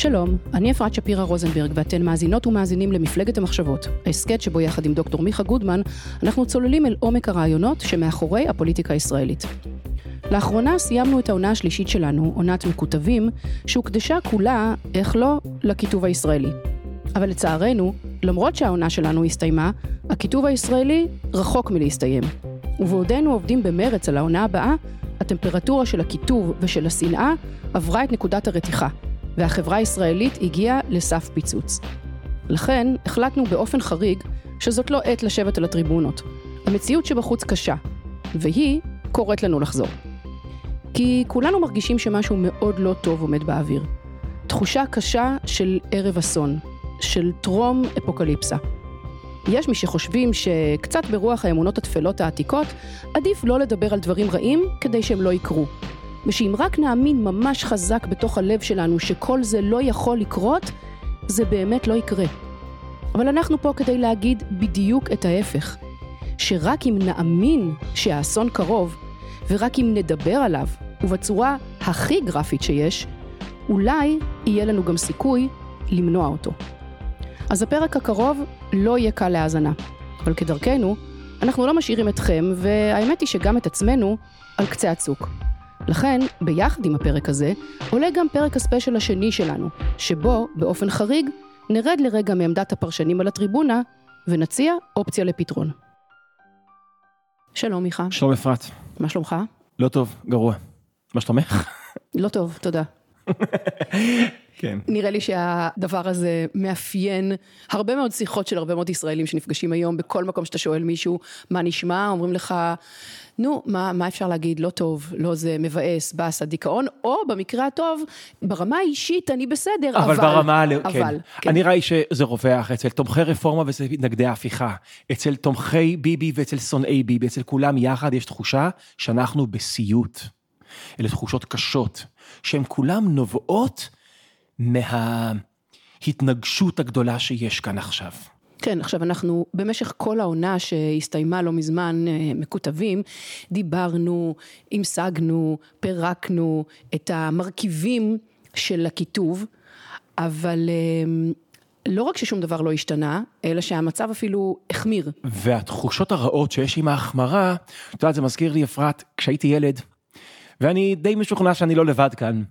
שלום, אני אפרת שפירא רוזנברג ואתן מאזינות ומאזינים למפלגת המחשבות, ההסכת שבו יחד עם דוקטור מיכה גודמן, אנחנו צוללים אל עומק הרעיונות שמאחורי הפוליטיקה הישראלית. לאחרונה סיימנו את העונה השלישית שלנו, עונת מקוטבים, שהוקדשה כולה, איך לא, לכיתוב הישראלי. אבל לצערנו, למרות שהעונה שלנו הסתיימה, הכיתוב הישראלי רחוק מלהסתיים. ובעודנו עובדים במרץ על העונה הבאה, הטמפרטורה של הכיתוב ושל השנאה עברה את נקודת הרתיחה. והחברה הישראלית הגיעה לסף פיצוץ. לכן החלטנו באופן חריג שזאת לא עת לשבת על הטריבונות. המציאות שבחוץ קשה, והיא קוראת לנו לחזור. כי כולנו מרגישים שמשהו מאוד לא טוב עומד באוויר. תחושה קשה של ערב אסון, של טרום אפוקליפסה. יש מי שחושבים שקצת ברוח האמונות התפלות העתיקות, עדיף לא לדבר על דברים רעים כדי שהם לא יקרו, ושאם רק נאמין ממש חזק בתוך הלב שלנו שכל זה לא יכול לקרות, זה באמת לא יקרה. אבל אנחנו פה כדי להגיד בדיוק את ההפך. שרק אם נאמין שהאסון קרוב, ורק אם נדבר עליו, ובצורה הכי גרפית שיש, אולי יהיה לנו גם סיכוי למנוע אותו. אז הפרק הקרוב לא יהיה קל להאזנה, אבל כדרכנו, אנחנו לא משאירים אתכם, והאמת היא שגם את עצמנו, על קצה הצוק. לכן, ביחד עם הפרק הזה, עולה גם פרק הספיישל השני שלנו, שבו, באופן חריג, נרד לרגע מעמדת הפרשנים על הטריבונה, ונציע אופציה לפתרון. שלום מיכה. שלום אפרת. מה שלומך? לא טוב, גרוע. מה שלומך? לא טוב, תודה. כן. נראה לי שהדבר הזה מאפיין הרבה מאוד שיחות של הרבה מאוד ישראלים שנפגשים היום בכל מקום שאתה שואל מישהו מה נשמע, אומרים לך נו, מה, מה אפשר להגיד, לא טוב, לא זה מבאס, באסה, דיכאון, או במקרה הטוב, ברמה האישית אני בסדר, אבל... אבל ברמה, אבל, כן. כן. אני ראי שזה רווח אצל תומכי רפורמה ואצל מתנגדי ההפיכה, אצל תומכי ביבי ואצל שונאי ביבי, אצל כולם יחד יש תחושה שאנחנו בסיוט. אלה תחושות קשות, שהן כולן נובעות מההתנגשות הגדולה שיש כאן עכשיו. כן, עכשיו אנחנו במשך כל העונה שהסתיימה לא מזמן אה, מקוטבים, דיברנו, המשגנו, פירקנו את המרכיבים של הכיתוב, אבל אה, לא רק ששום דבר לא השתנה, אלא שהמצב אפילו החמיר. והתחושות הרעות שיש עם ההחמרה, את יודעת, זה מזכיר לי, אפרת, כשהייתי ילד, ואני די משוכנע שאני לא לבד כאן,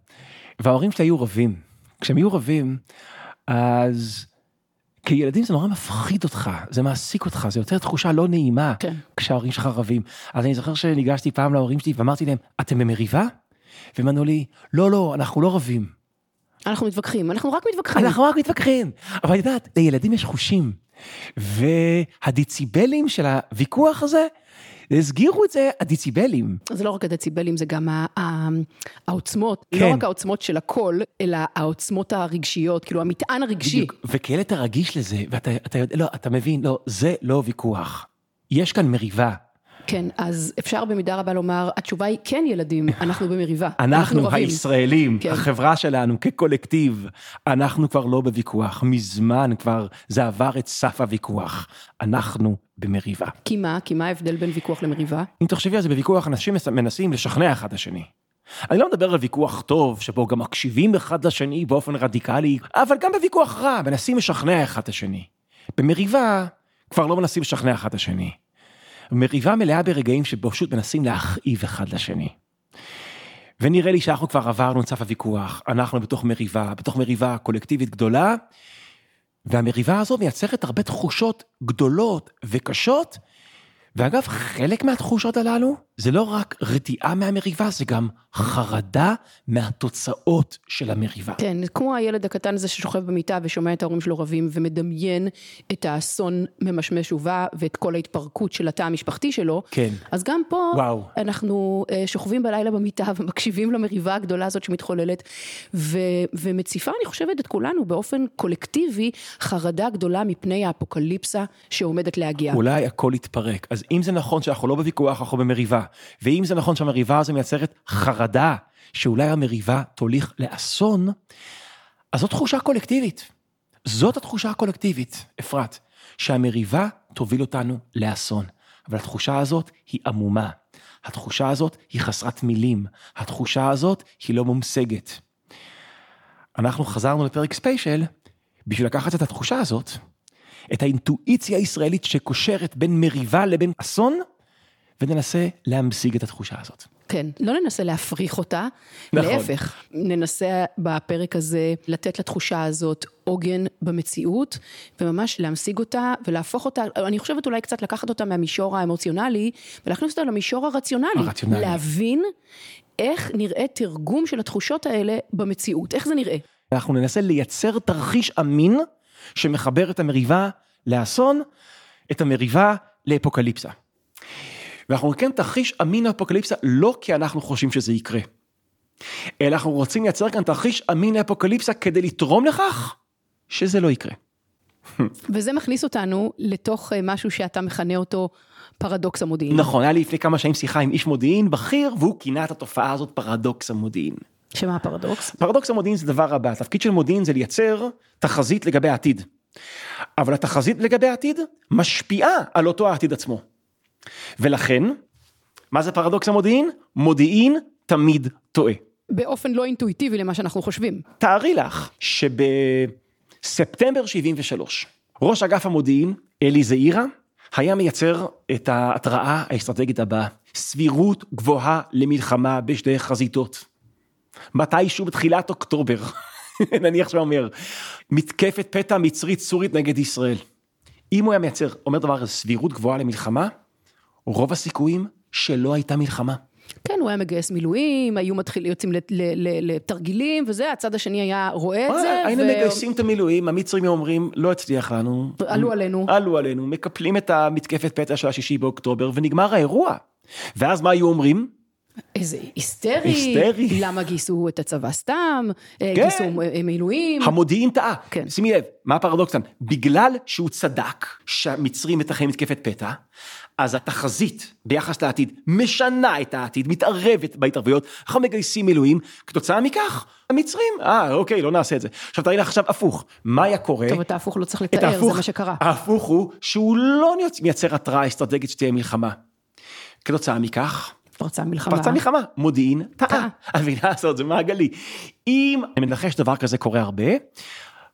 וההורים שלי היו רבים. כשהם היו רבים, אז כילדים זה נורא מפחיד אותך, זה מעסיק אותך, זה יותר תחושה לא נעימה, כן. כשההורים שלך רבים. אז אני זוכר שניגשתי פעם להורים שלי ואמרתי להם, אתם במריבה? והם ענו לי, לא, לא, אנחנו לא רבים. אנחנו מתווכחים, אנחנו רק מתווכחים. אנחנו רק מתווכחים. אבל את יודעת, לילדים יש חושים. והדציבלים של הוויכוח הזה, הסגירו את זה הדציבלים. זה לא רק הדציבלים, זה גם העוצמות, כן. לא רק העוצמות של הקול, אלא העוצמות הרגשיות, כאילו המטען הרגשי. בדיוק. וכילד אתה רגיש לזה, ואתה אתה יודע, לא, אתה מבין, לא, זה לא ויכוח. יש כאן מריבה. כן, אז אפשר במידה רבה לומר, התשובה היא כן ילדים, אנחנו במריבה. אנחנו רבים. הישראלים, כן. החברה שלנו כקולקטיב, אנחנו כבר לא בוויכוח, מזמן כבר זה עבר את סף הוויכוח, אנחנו במריבה. כי מה? כי מה ההבדל בין ויכוח למריבה? אם תחשבי על זה בוויכוח, אנשים מנסים לשכנע אחד את השני. אני לא מדבר על ויכוח טוב, שבו גם מקשיבים אחד לשני באופן רדיקלי, אבל גם בוויכוח רע, מנסים לשכנע אחד את השני. במריבה, כבר לא מנסים לשכנע אחד את השני. מריבה מלאה ברגעים שפשוט מנסים להכאיב אחד לשני. ונראה לי שאנחנו כבר עברנו את סף הוויכוח, אנחנו בתוך מריבה, בתוך מריבה קולקטיבית גדולה, והמריבה הזו מייצרת הרבה תחושות גדולות וקשות, ואגב, חלק מהתחושות הללו זה לא רק רתיעה מהמריבה, זה גם חרדה מהתוצאות של המריבה. כן, כמו הילד הקטן הזה ששוכב במיטה ושומע את ההורים שלו רבים ומדמיין את האסון ממשמש ובא ואת כל ההתפרקות של התא המשפחתי שלו. כן. אז גם פה וואו. אנחנו אה, שוכבים בלילה במיטה ומקשיבים למריבה הגדולה הזאת שמתחוללת ו- ומציפה, אני חושבת, את כולנו באופן קולקטיבי חרדה גדולה מפני האפוקליפסה שעומדת להגיע. אולי הכל יתפרק. אז אם זה נכון שאנחנו לא בוויכוח, אנחנו במריבה, ואם זה נכון שהמריבה הזו מייצרת חרדה, שאולי המריבה תוליך לאסון, אז זו תחושה קולקטיבית. זאת התחושה הקולקטיבית, אפרת, שהמריבה תוביל אותנו לאסון. אבל התחושה הזאת היא עמומה. התחושה הזאת היא חסרת מילים. התחושה הזאת היא לא מומשגת. אנחנו חזרנו לפרק ספיישל בשביל לקחת את התחושה הזאת, את האינטואיציה הישראלית שקושרת בין מריבה לבין אסון, וננסה להמשיג את התחושה הזאת. כן, לא ננסה להפריך אותה, נכון. להפך, ננסה בפרק הזה לתת לתחושה הזאת עוגן במציאות, וממש להמשיג אותה ולהפוך אותה, אני חושבת אולי קצת לקחת אותה מהמישור האמוציונלי, ולהכניס אותה למישור הרציונלי. הרציונלי. להבין איך נראה תרגום של התחושות האלה במציאות, איך זה נראה. אנחנו ננסה לייצר תרחיש אמין שמחבר את המריבה לאסון, את המריבה לאפוקליפסה. ואנחנו כן תרחיש אמין לאפוקליפסה לא כי אנחנו חושבים שזה יקרה, אלא אנחנו רוצים לייצר כאן תרחיש אמין לאפוקליפסה כדי לתרום לכך שזה לא יקרה. וזה מכניס אותנו לתוך אה, משהו שאתה מכנה אותו פרדוקס המודיעין. נכון, היה לי לפני כמה שנים שיחה עם איש מודיעין בכיר, והוא כינה את התופעה הזאת פרדוקס המודיעין. שמה הפרדוקס? פרדוקס המודיעין זה דבר הבא, התפקיד של מודיעין זה לייצר תחזית לגבי העתיד. אבל התחזית לגבי העתיד משפיעה על אותו העתיד עצמו. ולכן, מה זה פרדוקס המודיעין? מודיעין תמיד טועה. באופן לא אינטואיטיבי למה שאנחנו חושבים. תארי לך שבספטמבר 73, ראש אגף המודיעין, אלי זעירה, היה מייצר את ההתראה האסטרטגית הבאה, סבירות גבוהה למלחמה בשתי חזיתות. מתישהו בתחילת אוקטובר, נניח שהוא אומר, מתקפת פתע מצרית סורית נגד ישראל. אם הוא היה מייצר, אומר דבר כזה, סבירות גבוהה למלחמה, רוב הסיכויים שלא הייתה מלחמה. כן, הוא היה מגייס מילואים, היו מתחילים, יוצאים לתרגילים וזה, הצד השני היה רואה את זה. היינו מגייסים את המילואים, המצרים אומרים, לא הצליח לנו. עלו עלינו. עלו עלינו, מקפלים את המתקפת פתע של השישי באוקטובר, ונגמר האירוע. ואז מה היו אומרים? איזה היסטרי. היסטרי. למה גייסו את הצבא סתם? אה, כן. גייסו אה, מילואים. המודיעין טעה. כן. שימי לב, מה הפרדוקס כאן? בגלל שהוא צדק שהמצרים מתכננים מתקפת פתע, אז התחזית ביחס לעתיד משנה את העתיד, מתערבת בהתערבויות, אנחנו מגייסים מילואים, כתוצאה מכך, המצרים, אה, אוקיי, לא נעשה את זה. עכשיו תראי לך עכשיו הפוך, מה היה קורה? טוב, את ההפוך לא צריך לתאר, זה ההפוך, מה שקרה. ההפוך הוא שהוא לא מייצר התראה אסטרטגית שתהיה מלחמה. כתוצאה מכך, פרצה מלחמה. פרצה מלחמה, מודיעין טעה. טעה. המדינה הזאת זה מעגלי. אם אני מנחש דבר כזה קורה הרבה,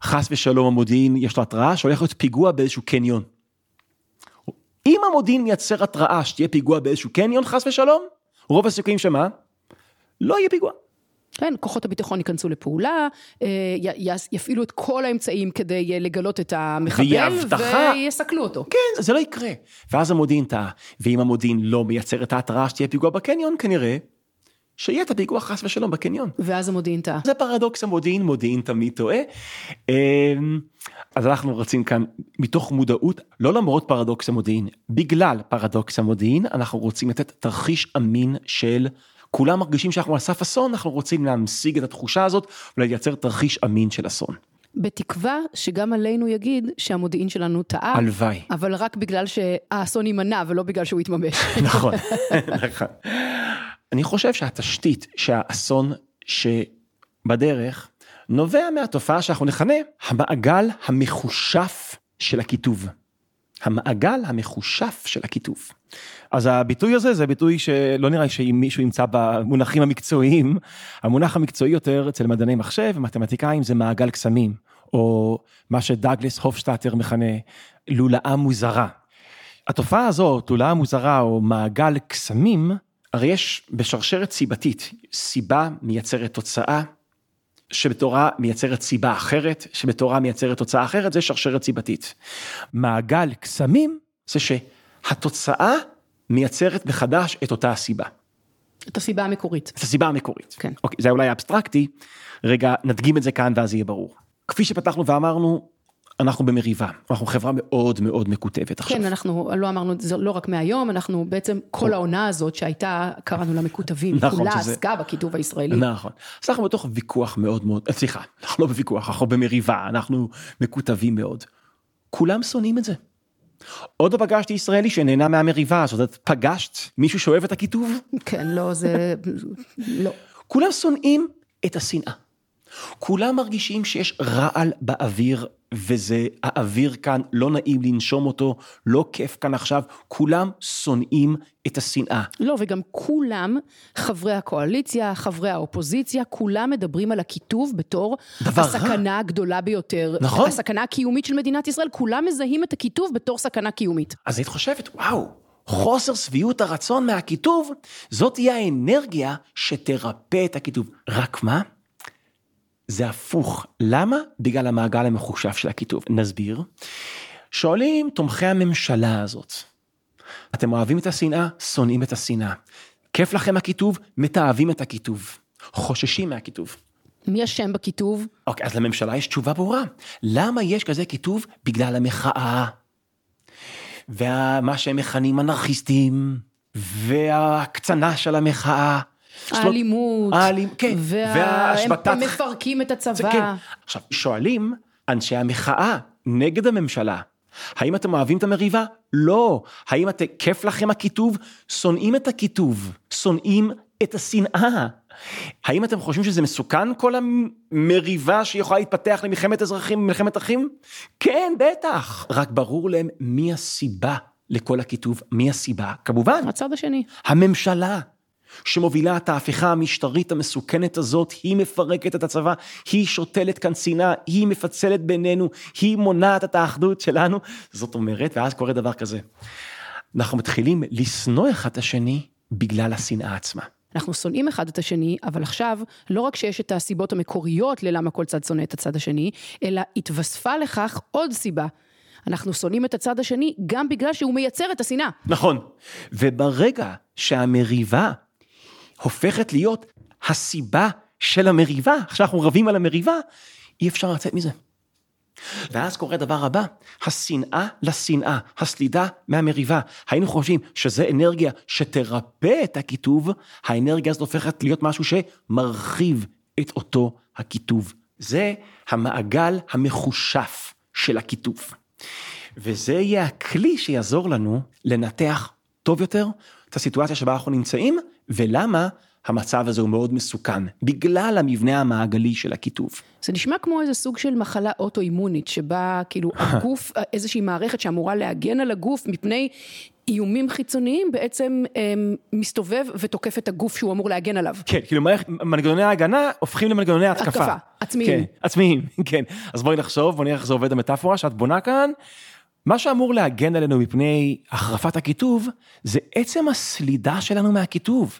חס ושלום המודיעין יש לו התראה שהולך להיות פיגוע באיזשהו קניון. אם המודיעין מייצר התראה שתהיה פיגוע באיזשהו קניון חס ושלום, רוב הסיכויים שמה? לא יהיה פיגוע. כן, כוחות הביטחון ייכנסו לפעולה, אה, יפעילו את כל האמצעים כדי אה, לגלות את המחבל, ויהיה אבטחה. ויסכלו אותו. כן, זה לא יקרה. ואז המודיעין טעה, ואם המודיעין לא מייצר את ההתראה שתהיה פיגוע בקניון, כנראה שיהיה את הפיגוע חס ושלום בקניון. ואז המודיעין טעה. זה פרדוקס המודיעין, מודיעין תמיד טועה. אמ, אז אנחנו רצים כאן מתוך מודעות, לא למרות פרדוקס המודיעין, בגלל פרדוקס המודיעין, אנחנו רוצים לתת תרחיש אמין של כולם מרגישים שאנחנו על סף אסון, אנחנו רוצים להמשיג את התחושה הזאת ולייצר תרחיש אמין של אסון. בתקווה שגם עלינו יגיד שהמודיעין שלנו טעה. הלוואי. אבל רק בגלל שהאסון יימנע ולא בגלל שהוא יתממש. נכון, נכון. אני חושב שהתשתית שהאסון שבדרך נובע מהתופעה שאנחנו נכנה המעגל המחושף של הכיתוב. המעגל המחושף של הכיתוב. אז הביטוי הזה זה ביטוי שלא נראה לי שאם מישהו ימצא במונחים המקצועיים, המונח המקצועי יותר אצל מדעני מחשב ומתמטיקאים זה מעגל קסמים, או מה שדאגלס הופשטאטר מכנה לולאה מוזרה. התופעה הזאת, לולאה מוזרה או מעגל קסמים, הרי יש בשרשרת סיבתית, סיבה מייצרת תוצאה, שבתורה מייצרת סיבה אחרת, שבתורה מייצרת תוצאה אחרת, זה שרשרת סיבתית. מעגל קסמים זה שהתוצאה מייצרת מחדש את אותה הסיבה. את הסיבה המקורית. את הסיבה המקורית. כן. אוקיי, זה אולי אבסטרקטי, רגע נדגים את זה כאן ואז יהיה ברור. כפי שפתחנו ואמרנו, אנחנו במריבה, אנחנו חברה מאוד מאוד מקוטבת עכשיו. כן, אנחנו לא אמרנו את זה לא רק מהיום, אנחנו בעצם כל העונה הזאת שהייתה, קראנו לה מקוטבים, נכון, כולה שזה- עסקה בכיתוב הישראלי. נכון. אז אנחנו בתוך ויכוח מאוד מאוד, סליחה, אנחנו לא בוויכוח, אנחנו במריבה, אנחנו מקוטבים מאוד. כולם שונאים את זה. עוד לא פגשתי ישראלי שנהנה מהמריבה הזאת, את פגשת מישהו שאוהב את הכיתוב? כן, לא, זה... לא. כולם שונאים את השנאה. כולם מרגישים שיש רעל באוויר, וזה, האוויר כאן לא נעים לנשום אותו, לא כיף כאן עכשיו, כולם שונאים את השנאה. לא, וגם כולם, חברי הקואליציה, חברי האופוזיציה, כולם מדברים על הכיתוב בתור דבר רע. הסכנה הגדולה ביותר. נכון. הסכנה הקיומית של מדינת ישראל, כולם מזהים את הכיתוב בתור סכנה קיומית. אז היית חושבת, וואו, חוסר שביעות הרצון מהכיתוב, זאת תהיה האנרגיה שתרפא את הכיתוב. רק מה? זה הפוך. למה? בגלל המעגל המחושב של הכיתוב. נסביר. שואלים תומכי הממשלה הזאת, אתם אוהבים את השנאה? שונאים את השנאה. כיף לכם הכיתוב? מתעבים את הכיתוב. חוששים מהכיתוב. מי אשם בכיתוב? אוקיי, אז לממשלה יש תשובה ברורה. למה יש כזה כיתוב? בגלל המחאה. ומה שהם מכנים אנרכיסטים, וההקצנה של המחאה. האלימות, האלימ... כן, וההשבתת... והם מפרקים את זה הצבא. כן. עכשיו, שואלים אנשי המחאה נגד הממשלה, האם אתם אוהבים את המריבה? לא. האם אתם, כיף לכם הכיתוב? שונאים את הכיתוב, שונאים את השנאה. האם אתם חושבים שזה מסוכן כל המריבה שיכולה להתפתח למלחמת אזרחים, מלחמת אחים? כן, בטח. רק ברור להם מי הסיבה לכל הכיתוב, מי הסיבה? כמובן, הצד השני. הממשלה. שמובילה את ההפיכה המשטרית המסוכנת הזאת, היא מפרקת את הצבא, היא שותלת כאן שנאה, היא מפצלת בינינו, היא מונעת את האחדות שלנו. זאת אומרת, ואז קורה דבר כזה. אנחנו מתחילים לשנוא אחד את השני בגלל השנאה עצמה. אנחנו שונאים אחד את השני, אבל עכשיו, לא רק שיש את הסיבות המקוריות ללמה כל צד שונא את הצד השני, אלא התווספה לכך עוד סיבה. אנחנו שונאים את הצד השני גם בגלל שהוא מייצר את השנאה. נכון. וברגע שהמריבה הופכת להיות הסיבה של המריבה, עכשיו אנחנו רבים על המריבה, אי אפשר לצאת מזה. ואז קורה הדבר הבא, השנאה לשנאה, הסלידה מהמריבה. היינו חושבים שזה אנרגיה שתרפא את הכיתוב, האנרגיה הזאת הופכת להיות משהו שמרחיב את אותו הכיתוב. זה המעגל המחושף של הכיתוב. וזה יהיה הכלי שיעזור לנו לנתח טוב יותר את הסיטואציה שבה אנחנו נמצאים, ולמה המצב הזה הוא מאוד מסוכן, בגלל המבנה המעגלי של הכיתוב. זה נשמע כמו איזה סוג של מחלה אוטואימונית, שבה כאילו הגוף, איזושהי מערכת שאמורה להגן על הגוף מפני איומים חיצוניים, בעצם הם, מסתובב ותוקף את הגוף שהוא אמור להגן עליו. כן, כאילו מערכת- מנגנוני ההגנה הופכים למנגנוני התקפה. התקפה, עצמיים. כן, עצמיים, כן. אז בואי נחשוב, בואי נראה איך זה עובד המטאפורה שאת בונה כאן. מה שאמור להגן עלינו מפני החרפת הכיתוב, זה עצם הסלידה שלנו מהכיתוב.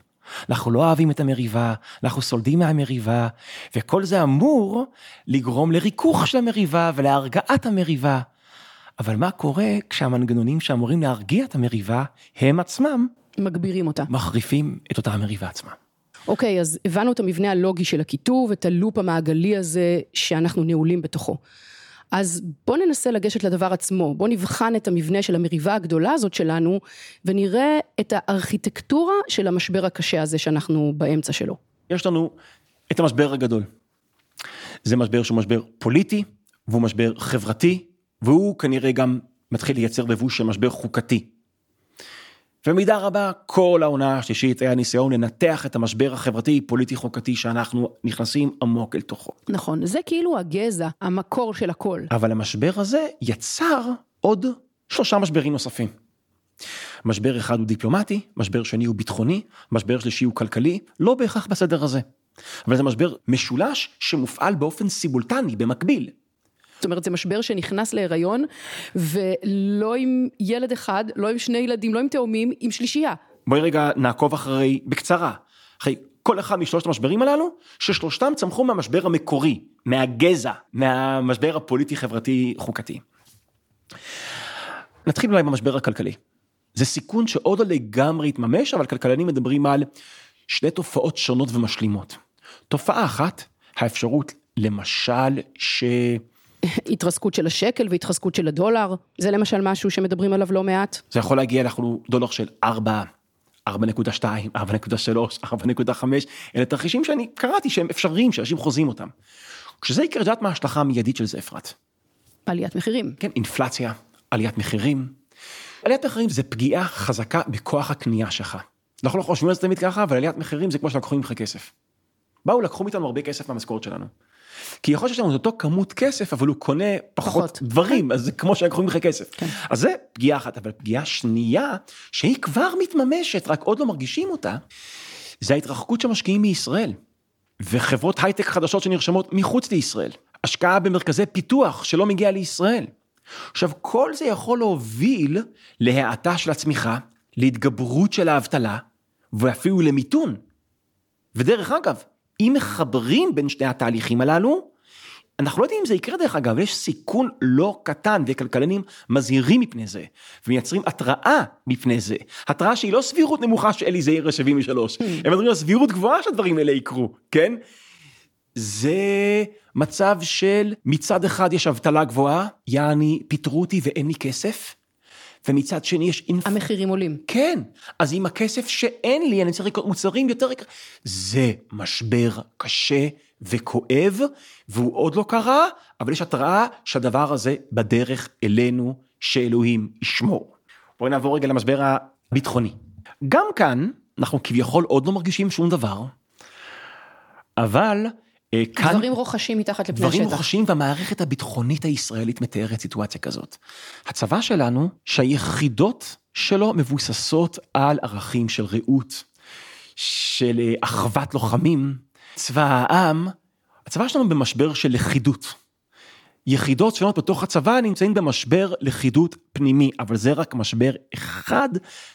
אנחנו לא אוהבים את המריבה, אנחנו סולדים מהמריבה, וכל זה אמור לגרום לריכוך של המריבה ולהרגעת המריבה. אבל מה קורה כשהמנגנונים שאמורים להרגיע את המריבה, הם עצמם מגבירים אותה. מחריפים את אותה המריבה עצמה. אוקיי, אז הבנו את המבנה הלוגי של הכיתוב, את הלופ המעגלי הזה שאנחנו נעולים בתוכו. אז בואו ננסה לגשת לדבר עצמו, בואו נבחן את המבנה של המריבה הגדולה הזאת שלנו, ונראה את הארכיטקטורה של המשבר הקשה הזה שאנחנו באמצע שלו. יש לנו את המשבר הגדול. זה משבר שהוא משבר פוליטי, והוא משבר חברתי, והוא כנראה גם מתחיל לייצר לבוש של משבר חוקתי. ובמידה רבה כל העונה השלישית היה ניסיון לנתח את המשבר החברתי פוליטי חוקתי שאנחנו נכנסים עמוק אל תוכו. נכון, זה כאילו הגזע, המקור של הכל. אבל המשבר הזה יצר עוד שלושה משברים נוספים. משבר אחד הוא דיפלומטי, משבר שני הוא ביטחוני, משבר שלישי הוא כלכלי, לא בהכרח בסדר הזה. אבל זה משבר משולש שמופעל באופן סימולטני, במקביל. זאת אומרת, זה משבר שנכנס להיריון, ולא עם ילד אחד, לא עם שני ילדים, לא עם תאומים, עם שלישייה. בואי רגע נעקוב אחרי, בקצרה, אחרי כל אחד משלושת המשברים הללו, ששלושתם צמחו מהמשבר המקורי, מהגזע, מהמשבר הפוליטי-חברתי-חוקתי. נתחיל אולי במשבר הכלכלי. זה סיכון שעוד לא לגמרי התממש, אבל כלכלנים מדברים על שתי תופעות שונות ומשלימות. תופעה אחת, האפשרות למשל ש... התרסקות של השקל והתחזקות של הדולר, זה למשל משהו שמדברים עליו לא מעט. זה יכול להגיע, אנחנו דולר של 4, 4.2, 4.3, 4.5, אלה תרחישים שאני קראתי שהם אפשריים, שאנשים חוזים אותם. כשזה יקרה, את יודעת מה ההשלכה המיידית של זה, אפרת? עליית מחירים. כן, אינפלציה, עליית מחירים. עליית מחירים זה פגיעה חזקה בכוח הקנייה שלך. אנחנו לא חושבים על זה תמיד ככה, אבל עליית מחירים זה כמו שלקחו ממך כסף. באו, לקחו מאיתנו הרבה כסף מהמשכורת שלנו. כי יכול להיות שיש לנו את אותו כמות כסף, אבל הוא קונה פחות, פחות. דברים, אז זה כמו שלקחו ממך כסף. כן. אז זה פגיעה אחת, אבל פגיעה שנייה, שהיא כבר מתממשת, רק עוד לא מרגישים אותה, זה ההתרחקות של משקיעים מישראל. וחברות הייטק חדשות שנרשמות מחוץ לישראל. השקעה במרכזי פיתוח שלא מגיעה לישראל. עכשיו, כל זה יכול להוביל להאטה של הצמיחה, להתגברות של האבטלה, ואפילו למיתון. ודרך אגב, אם מחברים בין שני התהליכים הללו, אנחנו לא יודעים אם זה יקרה דרך אגב, יש סיכון לא קטן, וכלכלנים מזהירים מפני זה, ומייצרים התראה מפני זה. התראה שהיא לא סבירות נמוכה שאלי זעיר 73, הם מדברים על סבירות גבוהה שהדברים האלה יקרו, כן? זה מצב של מצד אחד יש אבטלה גבוהה, יעני פיטרו אותי ואין לי כסף, ומצד שני יש אינפ... המחירים עולים. כן, אז עם הכסף שאין לי, אני צריך לקנות מוצרים יותר. זה משבר קשה וכואב, והוא עוד לא קרה, אבל יש התראה שהדבר הזה בדרך אלינו, שאלוהים ישמור. בואי נעבור רגע למשבר הביטחוני. גם כאן, אנחנו כביכול עוד לא מרגישים שום דבר, אבל כאן... דברים רוכשים מתחת לפני השטח. דברים רוכשים והמערכת הביטחונית הישראלית מתארת סיטואציה כזאת. הצבא שלנו, שהיחידות שלו מבוססות על ערכים של רעות, של אה, אחוות לוחמים, צבא העם, הצבא שלנו במשבר של לכידות. יחידות שונות בתוך הצבא נמצאים במשבר לכידות פנימי, אבל זה רק משבר אחד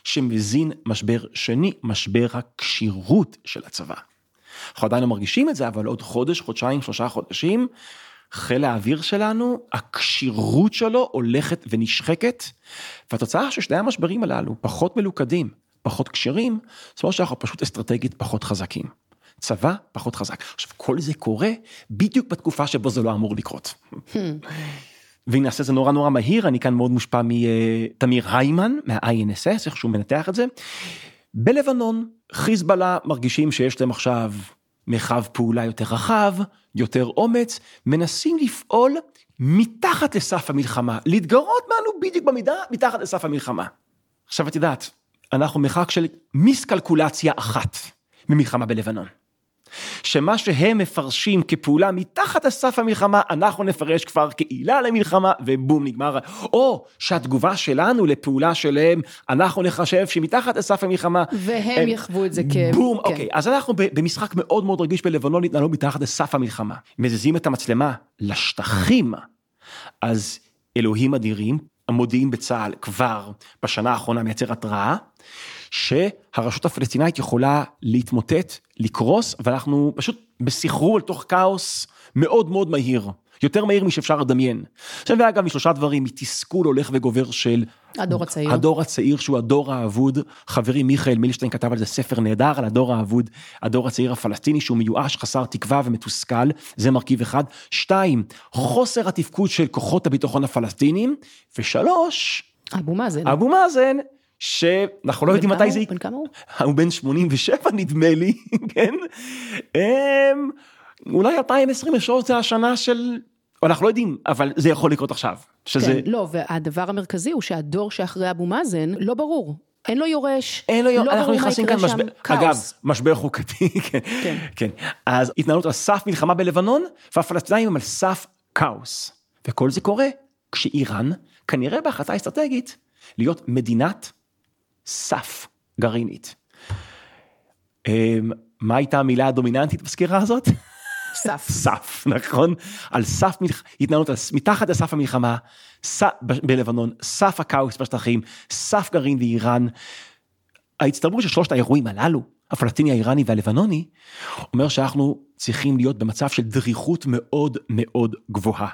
שמזין משבר שני, משבר הכשירות של הצבא. אנחנו עדיין לא מרגישים את זה, אבל עוד חודש, חודשיים, שלושה חודשים, חיל האוויר שלנו, הכשירות שלו הולכת ונשחקת, והתוצאה של שני המשברים הללו, פחות מלוכדים, פחות כשירים, זאת אומרת שאנחנו פשוט אסטרטגית פחות חזקים. צבא פחות חזק. עכשיו, כל זה קורה בדיוק בתקופה שבו זה לא אמור לקרות. ואם נעשה זה נורא נורא מהיר, אני כאן מאוד מושפע מתמיר היימן, מה-INSS, איך שהוא מנתח את זה. בלבנון, חיזבאללה מרגישים שיש להם עכשיו מרחב פעולה יותר רחב, יותר אומץ, מנסים לפעול מתחת לסף המלחמה, להתגרות בנו בדיוק במידה מתחת לסף המלחמה. עכשיו את יודעת, אנחנו מרחק של מיסקלקולציה אחת ממלחמה בלבנון. שמה שהם מפרשים כפעולה מתחת לסף המלחמה, אנחנו נפרש כבר כעילה למלחמה, ובום, נגמר. או שהתגובה שלנו לפעולה שלהם, אנחנו נחשב שמתחת לסף המלחמה... והם הם, יחוו את זה כ... בום, כן. אוקיי. אז אנחנו במשחק מאוד מאוד רגיש בלבנון, התנהלו מתחת לסף המלחמה. מזיזים את המצלמה לשטחים, אז אלוהים אדירים, המודיעין בצה"ל כבר בשנה האחרונה מייצר התראה. שהרשות הפלסטינאית יכולה להתמוטט, לקרוס, ואנחנו פשוט בסחרור אל תוך כאוס מאוד מאוד מהיר. יותר מהיר משאפשר לדמיין. עכשיו ואגב משלושה דברים, מתסכול הולך וגובר של הדור הצעיר. הדור הצעיר שהוא הדור האבוד, חברי מיכאל מילשטיין כתב על זה ספר נהדר על הדור האבוד, הדור הצעיר הפלסטיני שהוא מיואש, חסר תקווה ומתוסכל, זה מרכיב אחד. שתיים, חוסר התפקוד של כוחות הביטחון הפלסטינים, ושלוש, אבו מאזן. אבו מאזן, שאנחנו לא יודעים מתי זה. בן כמה הוא? הוא בן 87 נדמה לי, כן? אמ, אולי 2023 זה השנה של... אנחנו לא יודעים, אבל זה יכול לקרות עכשיו. שזה... כן, לא, והדבר המרכזי הוא שהדור שאחרי אבו מאזן, לא ברור. אין לו יורש, אין לו יורש, לא אנחנו נכנסים כאן משבר, כאוס. אגב, משבר חוקתי, כן, כן, כן. אז התנהלות על סף מלחמה בלבנון, והפלסטינאים הם על סף כאוס. וכל זה קורה כשאיראן, כנראה בהחלטה אסטרטגית, להיות מדינת סף גרעינית. אמ, מה הייתה המילה הדומיננטית בסקירה הזאת? סף. סף, נכון? על סף התנהלות, מתחת לסף המלחמה, בלבנון, סף הכאוס בשטחים, סף גרעין באיראן. ההצטברות של שלושת האירועים הללו, הפלסטיני, האיראני והלבנוני, אומר שאנחנו צריכים להיות במצב של דריכות מאוד מאוד גבוהה.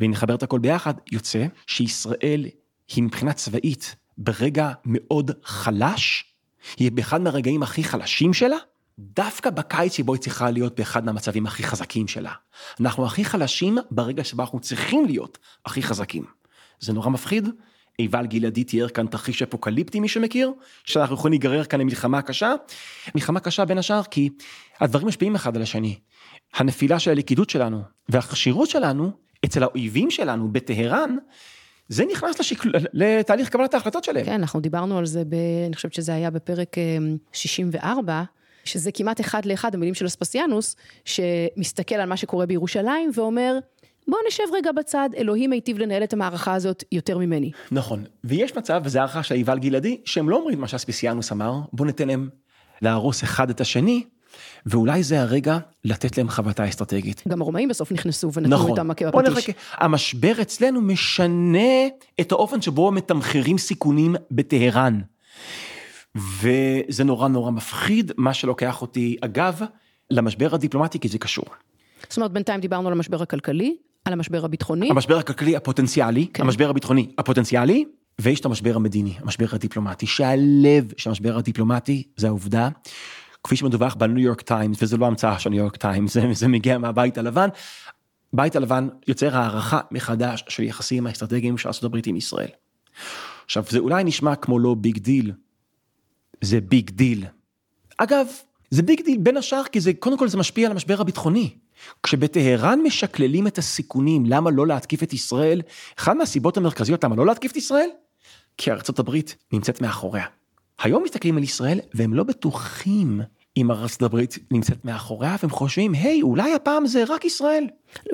ואם נחבר את הכל ביחד, יוצא שישראל היא מבחינה צבאית ברגע מאוד חלש, היא באחד מהרגעים הכי חלשים שלה, דווקא בקיץ שבו היא צריכה להיות באחד מהמצבים הכי חזקים שלה. אנחנו הכי חלשים ברגע שבו אנחנו צריכים להיות הכי חזקים. זה נורא מפחיד. עיבל גלעדי תיאר כאן תרחיש אפוקליפטי מי שמכיר, שאנחנו יכולים להיגרר כאן למלחמה קשה. מלחמה קשה בין השאר כי הדברים משפיעים אחד על השני. הנפילה של הלכידות שלנו והחשירות שלנו אצל האויבים שלנו בטהרן, זה נכנס לשיק... לתהליך קבלת ההחלטות שלהם. כן, אנחנו דיברנו על זה, ב... אני חושבת שזה היה בפרק 64, שזה כמעט אחד לאחד המילים של אספסיאנוס, שמסתכל על מה שקורה בירושלים ואומר, בוא נשב רגע בצד, אלוהים היטיב לנהל את המערכה הזאת יותר ממני. נכון, ויש מצב, וזו הערכה של יובל גלעדי, שהם לא אומרים מה שאספסיאנוס אמר, בוא ניתן להם להרוס אחד את השני, ואולי זה הרגע לתת להם חבטה אסטרטגית. גם הרומאים בסוף נכנסו ונתנו נכון. איתם מכה בוא בפטיש. נחכה. המשבר אצלנו משנה את האופן שבו מתמחרים סיכונים בטהרן. וזה נורא נורא מפחיד, מה שלוקח אותי, אגב, למשבר הדיפלומטי, כי זה קשור. זאת אומרת, בינתיים דיברנו על המשבר הכלכלי, על המשבר הביטחוני. המשבר הכלכלי הפוטנציאלי, כן. המשבר הביטחוני הפוטנציאלי, ויש את המשבר המדיני, המשבר הדיפלומטי, שהלב של המשבר הדיפלומטי זה העובדה, כפי שמדווח בניו יורק טיימס, וזה לא המצאה של ניו יורק טיימס, זה, זה מגיע מהבית הלבן, בית הלבן יוצר הערכה מחדש של יחסים האסטרטגיים של ארה"ב עם ישראל. עכשיו זה אולי נשמע כמו לא big deal, זה big deal. אגב, זה big deal בין השאר כי זה, קודם כל זה משפיע על המשבר הביטחוני. כשבטהרן משקללים את הסיכונים למה לא להתקיף את ישראל, אחת מהסיבות המרכזיות למה לא להתקיף את ישראל, כי ארצות הברית נמצאת מאחוריה. היום מסתכלים על ישראל והם לא בטוחים אם ארצות הברית נמצאת מאחוריה והם חושבים, היי, אולי הפעם זה רק ישראל.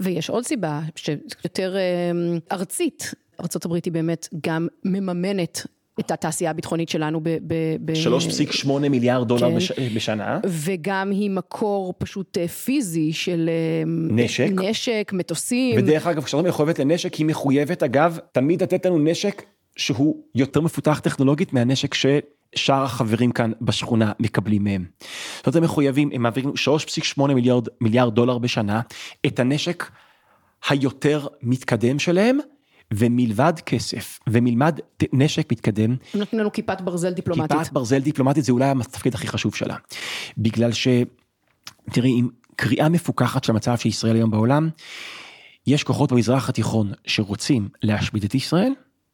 ויש עוד סיבה, שיותר אה, ארצית, ארה"ב היא באמת גם מממנת את התעשייה הביטחונית שלנו ב... ב, ב 3.8 מיליארד דולר כן. בש... בשנה. וגם היא מקור פשוט אה, פיזי של... אה, נשק. נשק, מטוסים. ודרך אגב, כשאתה מחויבת לנשק, היא מחויבת, אגב, תמיד לתת לנו נשק שהוא יותר מפותח טכנולוגית מהנשק ששאר החברים כאן בשכונה מקבלים מהם. זאת אומרת, הם מחויבים, הם מעבירים 3.8 מיליארד, מיליארד דולר בשנה, את הנשק היותר מתקדם שלהם, ומלבד כסף ומלבד נשק מתקדם, הם נותנים לנו כיפת ברזל דיפלומטית. כיפת ברזל דיפלומטית זה אולי התפקיד הכי חשוב שלה. בגלל ש... תראי, עם קריאה מפוקחת של המצב של ישראל היום בעולם, יש כוחות במזרח התיכון שרוצים להשמיד את ישראל,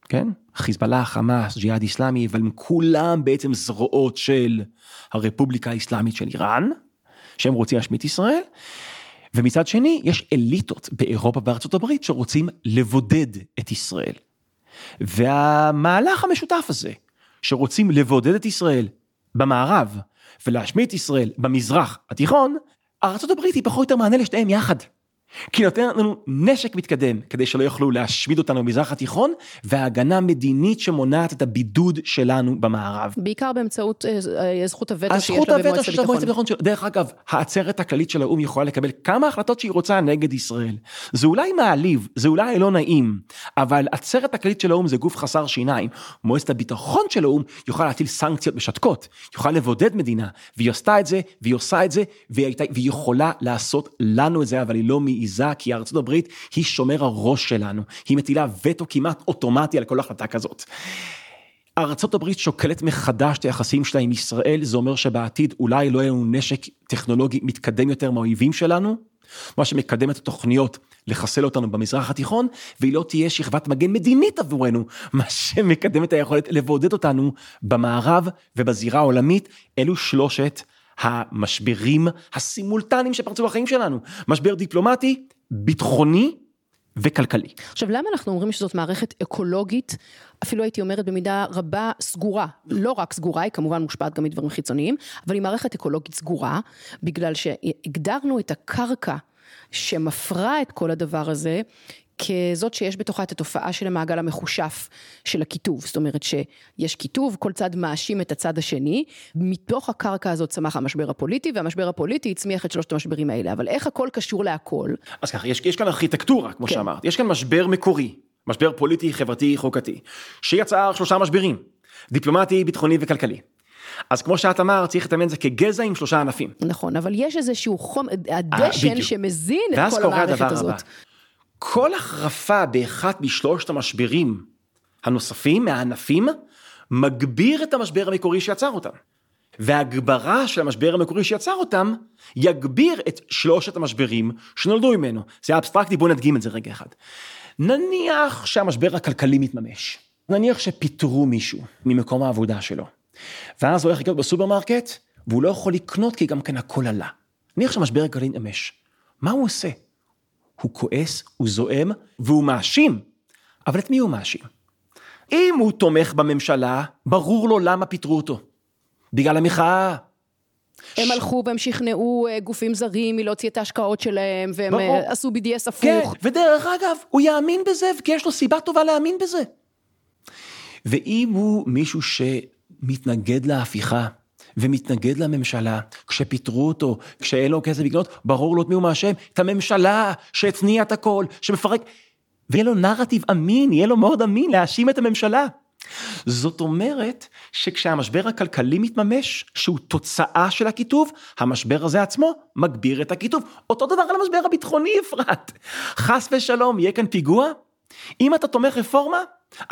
כן? חיזבאללה, חמאס, ג'יהאד איסלאמי, אבל הם כולם בעצם זרועות של הרפובליקה האסלאמית של איראן, שהם רוצים להשמיד את ישראל. ומצד שני, יש אליטות באירופה ובארצות הברית שרוצים לבודד את ישראל. והמהלך המשותף הזה, שרוצים לבודד את ישראל במערב ולהשמיד את ישראל במזרח התיכון, ארצות הברית היא פחות או יותר מענה לשתיהם יחד. כי נותנת לנו נשק מתקדם כדי שלא יוכלו להשמיד אותנו במזרח התיכון, והגנה מדינית שמונעת את הבידוד שלנו במערב. בעיקר באמצעות אה, אה, זכות הווטו שיש לה במועצת הביטחון. דרך אגב, העצרת הכללית של האו"ם יכולה לקבל כמה החלטות שהיא רוצה נגד ישראל. זה אולי מעליב, זה אולי לא נעים, אבל עצרת הכללית של האו"ם זה גוף חסר שיניים. מועצת הביטחון של האו"ם יכולה להטיל סנקציות משתקות, יכולה לבודד מדינה, והיא עשתה את זה, והיא עושה את זה, והיא, הייתה, והיא יכולה לעשות לנו את זה, אבל היא לא מעיזה, כי ארצות הברית היא שומר הראש שלנו, היא מטילה וטו כמעט אוטומטי על כל החלטה כזאת. ארצות הברית שוקלת מחדש את היחסים שלה עם ישראל, זה אומר שבעתיד אולי לא יהיה לנו נשק טכנולוגי מתקדם יותר מהאויבים שלנו, מה שמקדם את התוכניות לחסל אותנו במזרח התיכון, והיא לא תהיה שכבת מגן מדינית עבורנו, מה שמקדם את היכולת לבודד אותנו במערב ובזירה העולמית, אלו שלושת המשברים הסימולטניים שפרצו בחיים שלנו, משבר דיפלומטי, ביטחוני וכלכלי. עכשיו, למה אנחנו אומרים שזאת מערכת אקולוגית, אפילו הייתי אומרת במידה רבה סגורה, לא רק סגורה, היא כמובן מושפעת גם מדברים חיצוניים, אבל היא מערכת אקולוגית סגורה, בגלל שהגדרנו את הקרקע שמפרה את כל הדבר הזה, כזאת שיש בתוכה את התופעה של המעגל המחושף של הקיטוב, זאת אומרת שיש קיטוב, כל צד מאשים את הצד השני, מתוך הקרקע הזאת צמח המשבר הפוליטי, והמשבר הפוליטי הצמיח את שלושת המשברים האלה, אבל איך הכל קשור להכל? אז ככה, יש, יש כאן ארכיטקטורה, כמו כן. שאמרת, יש כאן משבר מקורי, משבר פוליטי, חברתי, חוקתי, שיצר שלושה משברים, דיפלומטי, ביטחוני וכלכלי. אז כמו שאת אמרת, צריך לתאמן את זה כגזע עם שלושה ענפים. נכון, אבל יש איזשהו חום, הדשן בדיוק. שמזין את ואז כל קורה המערכת הדבר הזאת. הבא. כל החרפה באחד משלושת המשברים הנוספים, מהענפים, מגביר את המשבר המקורי שיצר אותם. והגברה של המשבר המקורי שיצר אותם, יגביר את שלושת המשברים שנולדו ממנו. זה אבסטרקטי, בואו נדגים את זה רגע אחד. נניח שהמשבר הכלכלי מתממש. נניח שפיטרו מישהו ממקום העבודה שלו. ואז הוא הולך לקנות בסופרמרקט, והוא לא יכול לקנות כי גם כן הכל עלה. נניח שהמשבר הכלכלי מתממש. מה הוא עושה? הוא כועס, הוא זועם, והוא מאשים. אבל את מי הוא מאשים? אם הוא תומך בממשלה, ברור לו למה פיטרו אותו. בגלל המחאה. הם הלכו והם שכנעו אה, גופים זרים מלהוציא את ההשקעות שלהם, והם ברור. אה, עשו BDS כן, הפוך. ודרך אגב, הוא יאמין בזה, כי יש לו סיבה טובה להאמין בזה. ואם הוא מישהו שמתנגד להפיכה, ומתנגד לממשלה, כשפיטרו אותו, כשאין לו כסף לקנות, ברור לו את מי הוא מאשים, את הממשלה שהתניעה את הכל, שמפרק, ויהיה לו נרטיב אמין, יהיה לו מאוד אמין להאשים את הממשלה. זאת אומרת שכשהמשבר הכלכלי מתממש, שהוא תוצאה של הקיטוב, המשבר הזה עצמו מגביר את הקיטוב. אותו דבר על המשבר הביטחוני, אפרת. חס ושלום, יהיה כאן פיגוע? אם אתה תומך רפורמה,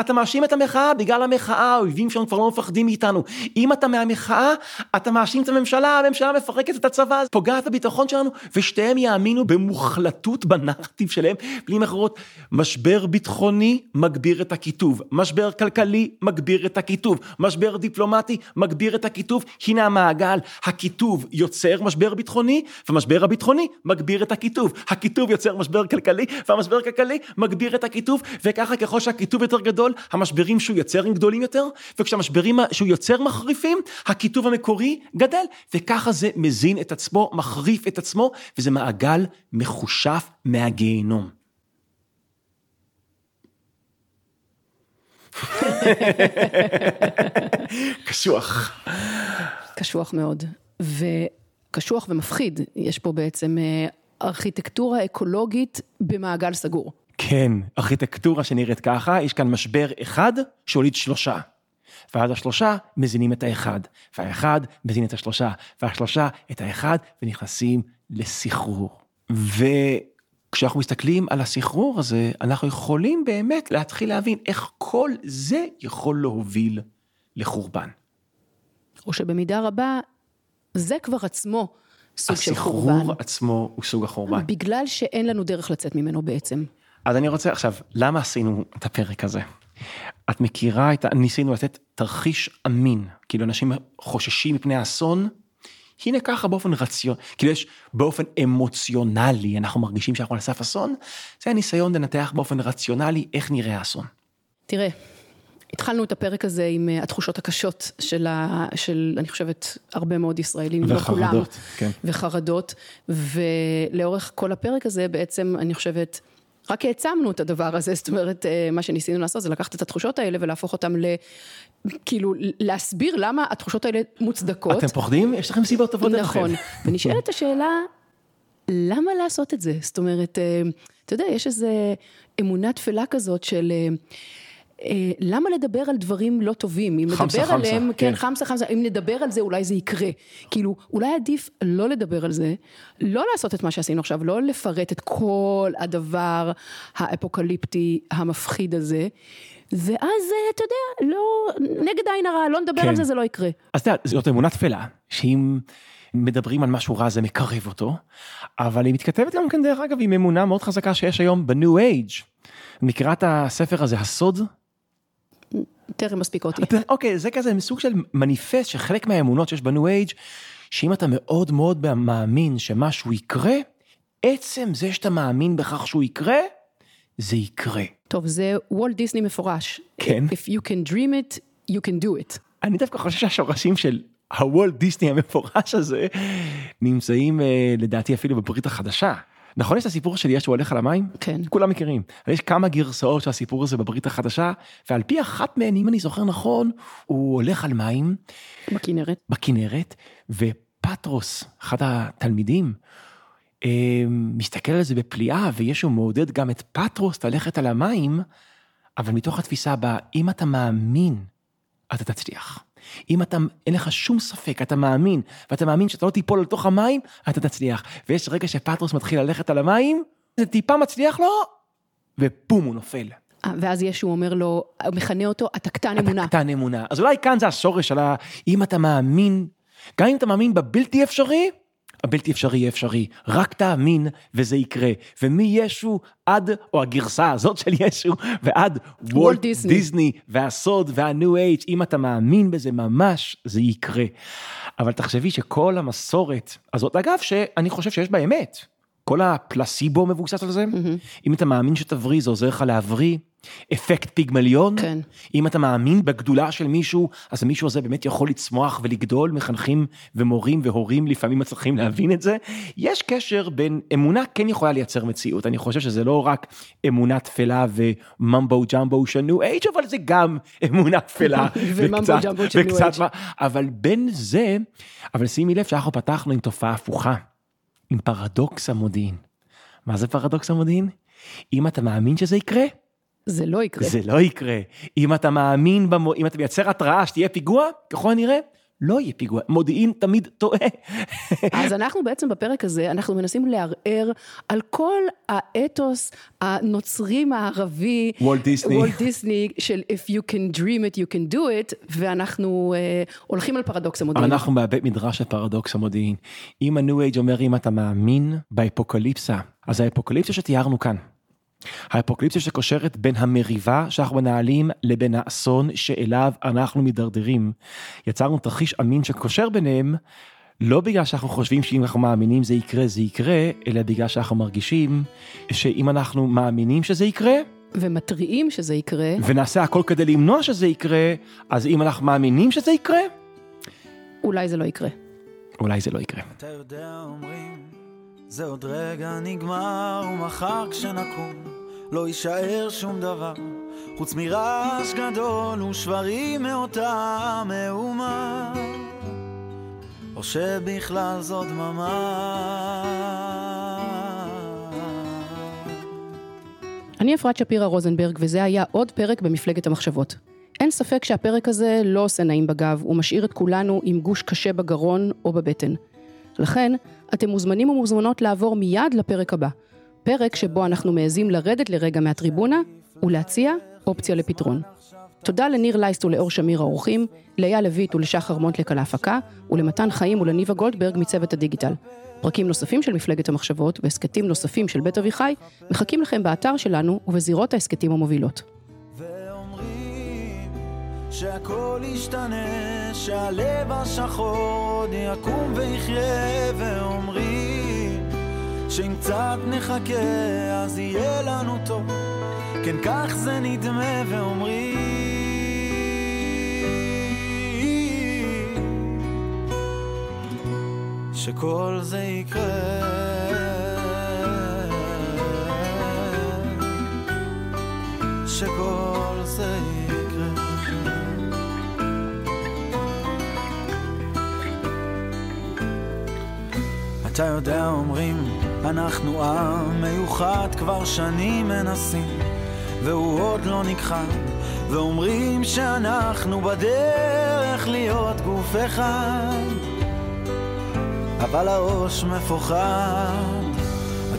אתה מאשים את המחאה, בגלל המחאה האויבים שלנו כבר לא מפחדים מאיתנו. אם אתה מהמחאה, אתה מאשים את הממשלה, הממשלה מפרקת את הצבא, פוגעת בביטחון שלנו, ושתיהם יאמינו במוחלטות בנרטיב שלהם. במילים אחרות, משבר ביטחוני מגביר את הקיטוב, משבר כלכלי מגביר את הקיטוב, משבר דיפלומטי מגביר את הקיטוב. הנה המעגל, הקיטוב יוצר משבר ביטחוני, והמשבר הביטחוני מגביר את הקיטוב. הקיטוב יוצר משבר כלכלי, והמשבר הכלכלי מגביר את הקיטוב, וככה ככל שהקיטוב יותר גדול, המשברים שהוא יוצר הם גדולים יותר, וכשהמשברים שהוא יוצר מחריפים, הקיטוב המקורי גדל, וככה זה מזין את עצמו, מחריף את עצמו, וזה מעגל מחושף מהגיהנום. קשוח. קשוח מאוד. וקשוח ומפחיד. יש פה בעצם אה, ארכיטקטורה אקולוגית במעגל סגור. כן, ארכיטקטורה שנראית ככה, יש כאן משבר אחד שהוליד שלושה. ואז השלושה מזינים את האחד, והאחד מזין את השלושה, והשלושה את האחד, ונכנסים לסחרור. וכשאנחנו מסתכלים על הסחרור הזה, אנחנו יכולים באמת להתחיל להבין איך כל זה יכול להוביל לחורבן. או שבמידה רבה, זה כבר עצמו סוג של חורבן. הסחרור עצמו הוא סוג החורבן. בגלל שאין לנו דרך לצאת ממנו בעצם. אז אני רוצה עכשיו, למה עשינו את הפרק הזה? את מכירה את ה... ניסינו לתת תרחיש אמין, כאילו אנשים חוששים מפני האסון, הנה ככה באופן רציונלי, כאילו יש באופן אמוציונלי, אנחנו מרגישים שאנחנו על סף אסון, זה הניסיון לנתח באופן רציונלי איך נראה האסון. תראה, התחלנו את הפרק הזה עם אה, התחושות הקשות של, ה, של אני חושבת, הרבה מאוד ישראלים, לא כולם. וחרדות, כן. וחרדות, ולאורך כל הפרק הזה בעצם, אני חושבת, רק העצמנו את הדבר הזה, זאת אומרת, אה, מה שניסינו לעשות זה לקחת את התחושות האלה ולהפוך אותן ל... כאילו, להסביר למה התחושות האלה מוצדקות. אתם פוחדים? יש לכם סיבות טובות לכם. נכון, ונשאלת השאלה, למה לעשות את זה? זאת אומרת, אה, אתה יודע, יש איזו אמונה תפלה כזאת של... אה, למה לדבר על דברים לא טובים? אם חמסה, נדבר חמסה, עליהם, כן. כן, חמסה חמסה, אם נדבר על זה אולי זה יקרה. כאילו, אולי עדיף לא לדבר על זה, לא לעשות את מה שעשינו עכשיו, לא לפרט את כל הדבר האפוקליפטי המפחיד הזה, ואז אה, אתה יודע, לא, נגד עין הרע, לא נדבר כן. על זה, זה לא יקרה. אז אתה יודע, זאת אמונה תפלה, שאם מדברים על משהו רע זה מקרב אותו, אבל היא מתכתבת גם כן דרך אגב עם אמונה מאוד חזקה שיש היום בניו אייג'. מכירה את הספר הזה, הסוד? טרם מספיק אותי. אוקיי, זה כזה סוג של מניפסט שחלק מהאמונות שיש בניו אייג', שאם אתה מאוד מאוד מאמין שמשהו יקרה, עצם זה שאתה מאמין בכך שהוא יקרה, זה יקרה. טוב, זה וולט דיסני מפורש. כן. If you can dream it, you can do it. אני דווקא חושב שהשורשים של הוולט דיסני המפורש הזה נמצאים אה, לדעתי אפילו בברית החדשה. נכון יש את הסיפור של ישו הולך על המים? כן. כולם מכירים. יש כמה גרסאות של הסיפור הזה בברית החדשה, ועל פי אחת מהן, אם אני זוכר נכון, הוא הולך על מים בכנרת. בכנרת, ופטרוס, אחד התלמידים, אה, מסתכל על זה בפליאה, וישו מעודד גם את פטרוס ללכת על המים, אבל מתוך התפיסה הבאה, אם אתה מאמין, אתה תצליח. אם אתה, אין לך שום ספק, אתה מאמין, ואתה מאמין שאתה לא תיפול לתוך המים, אתה תצליח. ויש רגע שפטרוס מתחיל ללכת על המים, זה טיפה מצליח לו, ובום, הוא נופל. אה, ואז ישו אומר לו, הוא מכנה אותו, אתה קטן אמונה. אתה קטן אמונה. אז אולי כאן זה השורש של ה... אם אתה מאמין, גם אם אתה מאמין בבלתי אפשרי, הבלתי אפשרי יהיה אפשרי. רק תאמין וזה יקרה. ומישו עד, או הגרסה הזאת של ישו, ועד וולט דיסני. דיסני, והסוד והניו אייג', אם אתה מאמין בזה ממש, זה יקרה. אבל תחשבי שכל המסורת הזאת, אגב, שאני חושב שיש בה אמת. כל הפלסיבו מבוסס על זה. אם אתה מאמין שתבריא, זה עוזר לך להבריא. אפקט פיגמליון. כן. אם אתה מאמין בגדולה של מישהו, אז המישהו הזה באמת יכול לצמוח ולגדול, מחנכים ומורים והורים לפעמים מצליחים להבין את זה. יש קשר בין אמונה כן יכולה לייצר מציאות, אני חושב שזה לא רק אמונה תפלה וממבו ג'מבו של ניו אייג', אבל זה גם אמונה תפלה. וממבו ג'מבו של ניו וקצת אייג'. אבל בין זה, אבל שימי לב שאנחנו פתחנו עם תופעה הפוכה, עם פרדוקס המודיעין. מה זה פרדוקס המודיעין? אם אתה מאמין שזה יקרה, זה לא יקרה. זה לא יקרה. אם אתה מאמין, במו... אם אתה מייצר התראה שתהיה פיגוע, ככל הנראה, לא יהיה פיגוע. מודיעין תמיד טועה. אז אנחנו בעצם בפרק הזה, אנחנו מנסים לערער על כל האתוס הנוצרי מערבי, וולט דיסני. וולט דיסני של If you can dream it, you can do it, ואנחנו אה, הולכים על פרדוקס המודיעין. אנחנו מהבית מדרש של פרדוקס המודיעין. אם הניו אייג' אומר אם אתה מאמין באפוקליפסה, אז האפוקליפסה שתיארנו כאן. האפוקליפסה שקושרת בין המריבה שאנחנו מנהלים לבין האסון שאליו אנחנו מידרדרים. יצרנו תרחיש אמין שקושר ביניהם, לא בגלל שאנחנו חושבים שאם אנחנו מאמינים זה יקרה זה יקרה, אלא בגלל שאנחנו מרגישים שאם אנחנו מאמינים שזה יקרה, ומתריעים שזה יקרה, ונעשה הכל כדי למנוע שזה יקרה, אז אם אנחנו מאמינים שזה יקרה, אולי זה לא יקרה. אולי זה לא יקרה. אתה יודע, אומרים, זה עוד רגע נגמר, ומחר כשנקום, לא יישאר שום דבר, חוץ מרעש גדול ושברים מאותה מהומה, או שבכלל זו דממה. אני אפרת שפירא רוזנברג, וזה היה עוד פרק במפלגת המחשבות. אין ספק שהפרק הזה לא עושה נעים בגב, הוא משאיר את כולנו עם גוש קשה בגרון או בבטן. לכן, אתם מוזמנים ומוזמנות לעבור מיד לפרק הבא. פרק שבו אנחנו מעזים לרדת לרגע מהטריבונה ולהציע אופציה לפתרון. תודה לניר לייסט ולאור שמיר האורחים, לאייל לויט ולשחר מונטלק על ההפקה, ולמתן חיים ולניבה גולדברג מצוות הדיגיטל. פרקים נוספים של מפלגת המחשבות והסכתים נוספים של בית אביחי מחכים לכם באתר שלנו ובזירות ההסכתים המובילות. שהכל ישתנה, שהלב השחור עוד יקום ויחיה, ואומרים שאם קצת נחכה אז יהיה לנו טוב, כן כך זה נדמה, ואומרים שכל זה יקרה. שכל זה יקרה. אתה יודע, אומרים, אנחנו עם מיוחד, כבר שנים מנסים, והוא עוד לא נכחד, ואומרים שאנחנו בדרך להיות גוף אחד, אבל הראש מפוחד.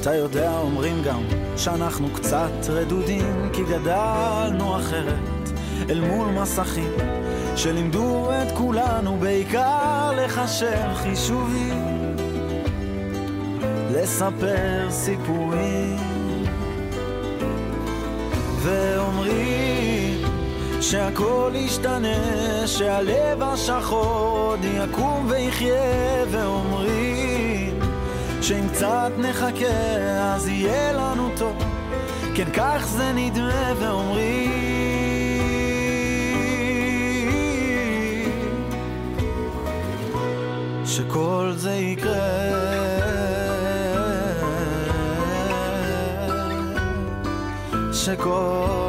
אתה יודע, אומרים גם שאנחנו קצת רדודים, כי גדלנו אחרת אל מול מסכים שלימדו את כולנו בעיקר לחשב חישובים, לספר סיפורים, ואומרים שהכל ישתנה, שהלב השחור עוד יקום ויחיה, ואומרים שאם קצת נחכה אז יהיה לנו טוב, כן כך זה נדמה, ואומרים שכל זה יקרה. שכל זה יקרה.